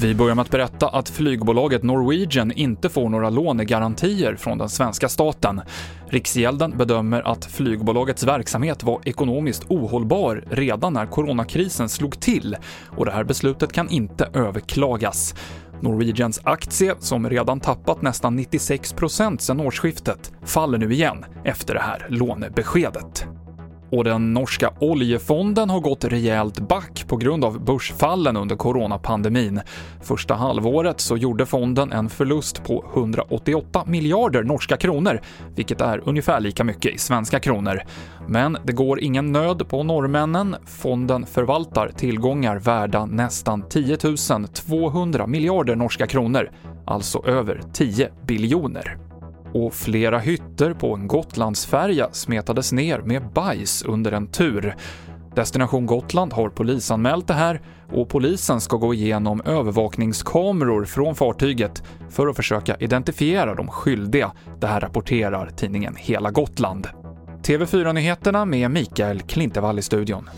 Vi börjar med att berätta att flygbolaget Norwegian inte får några lånegarantier från den svenska staten. Riksgälden bedömer att flygbolagets verksamhet var ekonomiskt ohållbar redan när coronakrisen slog till och det här beslutet kan inte överklagas. Norwegians aktie, som redan tappat nästan 96% sedan årsskiftet, faller nu igen efter det här lånebeskedet. Och den norska oljefonden har gått rejält back på grund av börsfallen under coronapandemin. Första halvåret så gjorde fonden en förlust på 188 miljarder norska kronor, vilket är ungefär lika mycket i svenska kronor. Men det går ingen nöd på norrmännen. Fonden förvaltar tillgångar värda nästan 10 200 miljarder norska kronor, alltså över 10 biljoner och flera hytter på en Gotlandsfärja smetades ner med bajs under en tur. Destination Gotland har polisanmält det här och polisen ska gå igenom övervakningskameror från fartyget för att försöka identifiera de skyldiga. Det här rapporterar tidningen Hela Gotland. TV4-nyheterna med Mikael Klintevall i studion.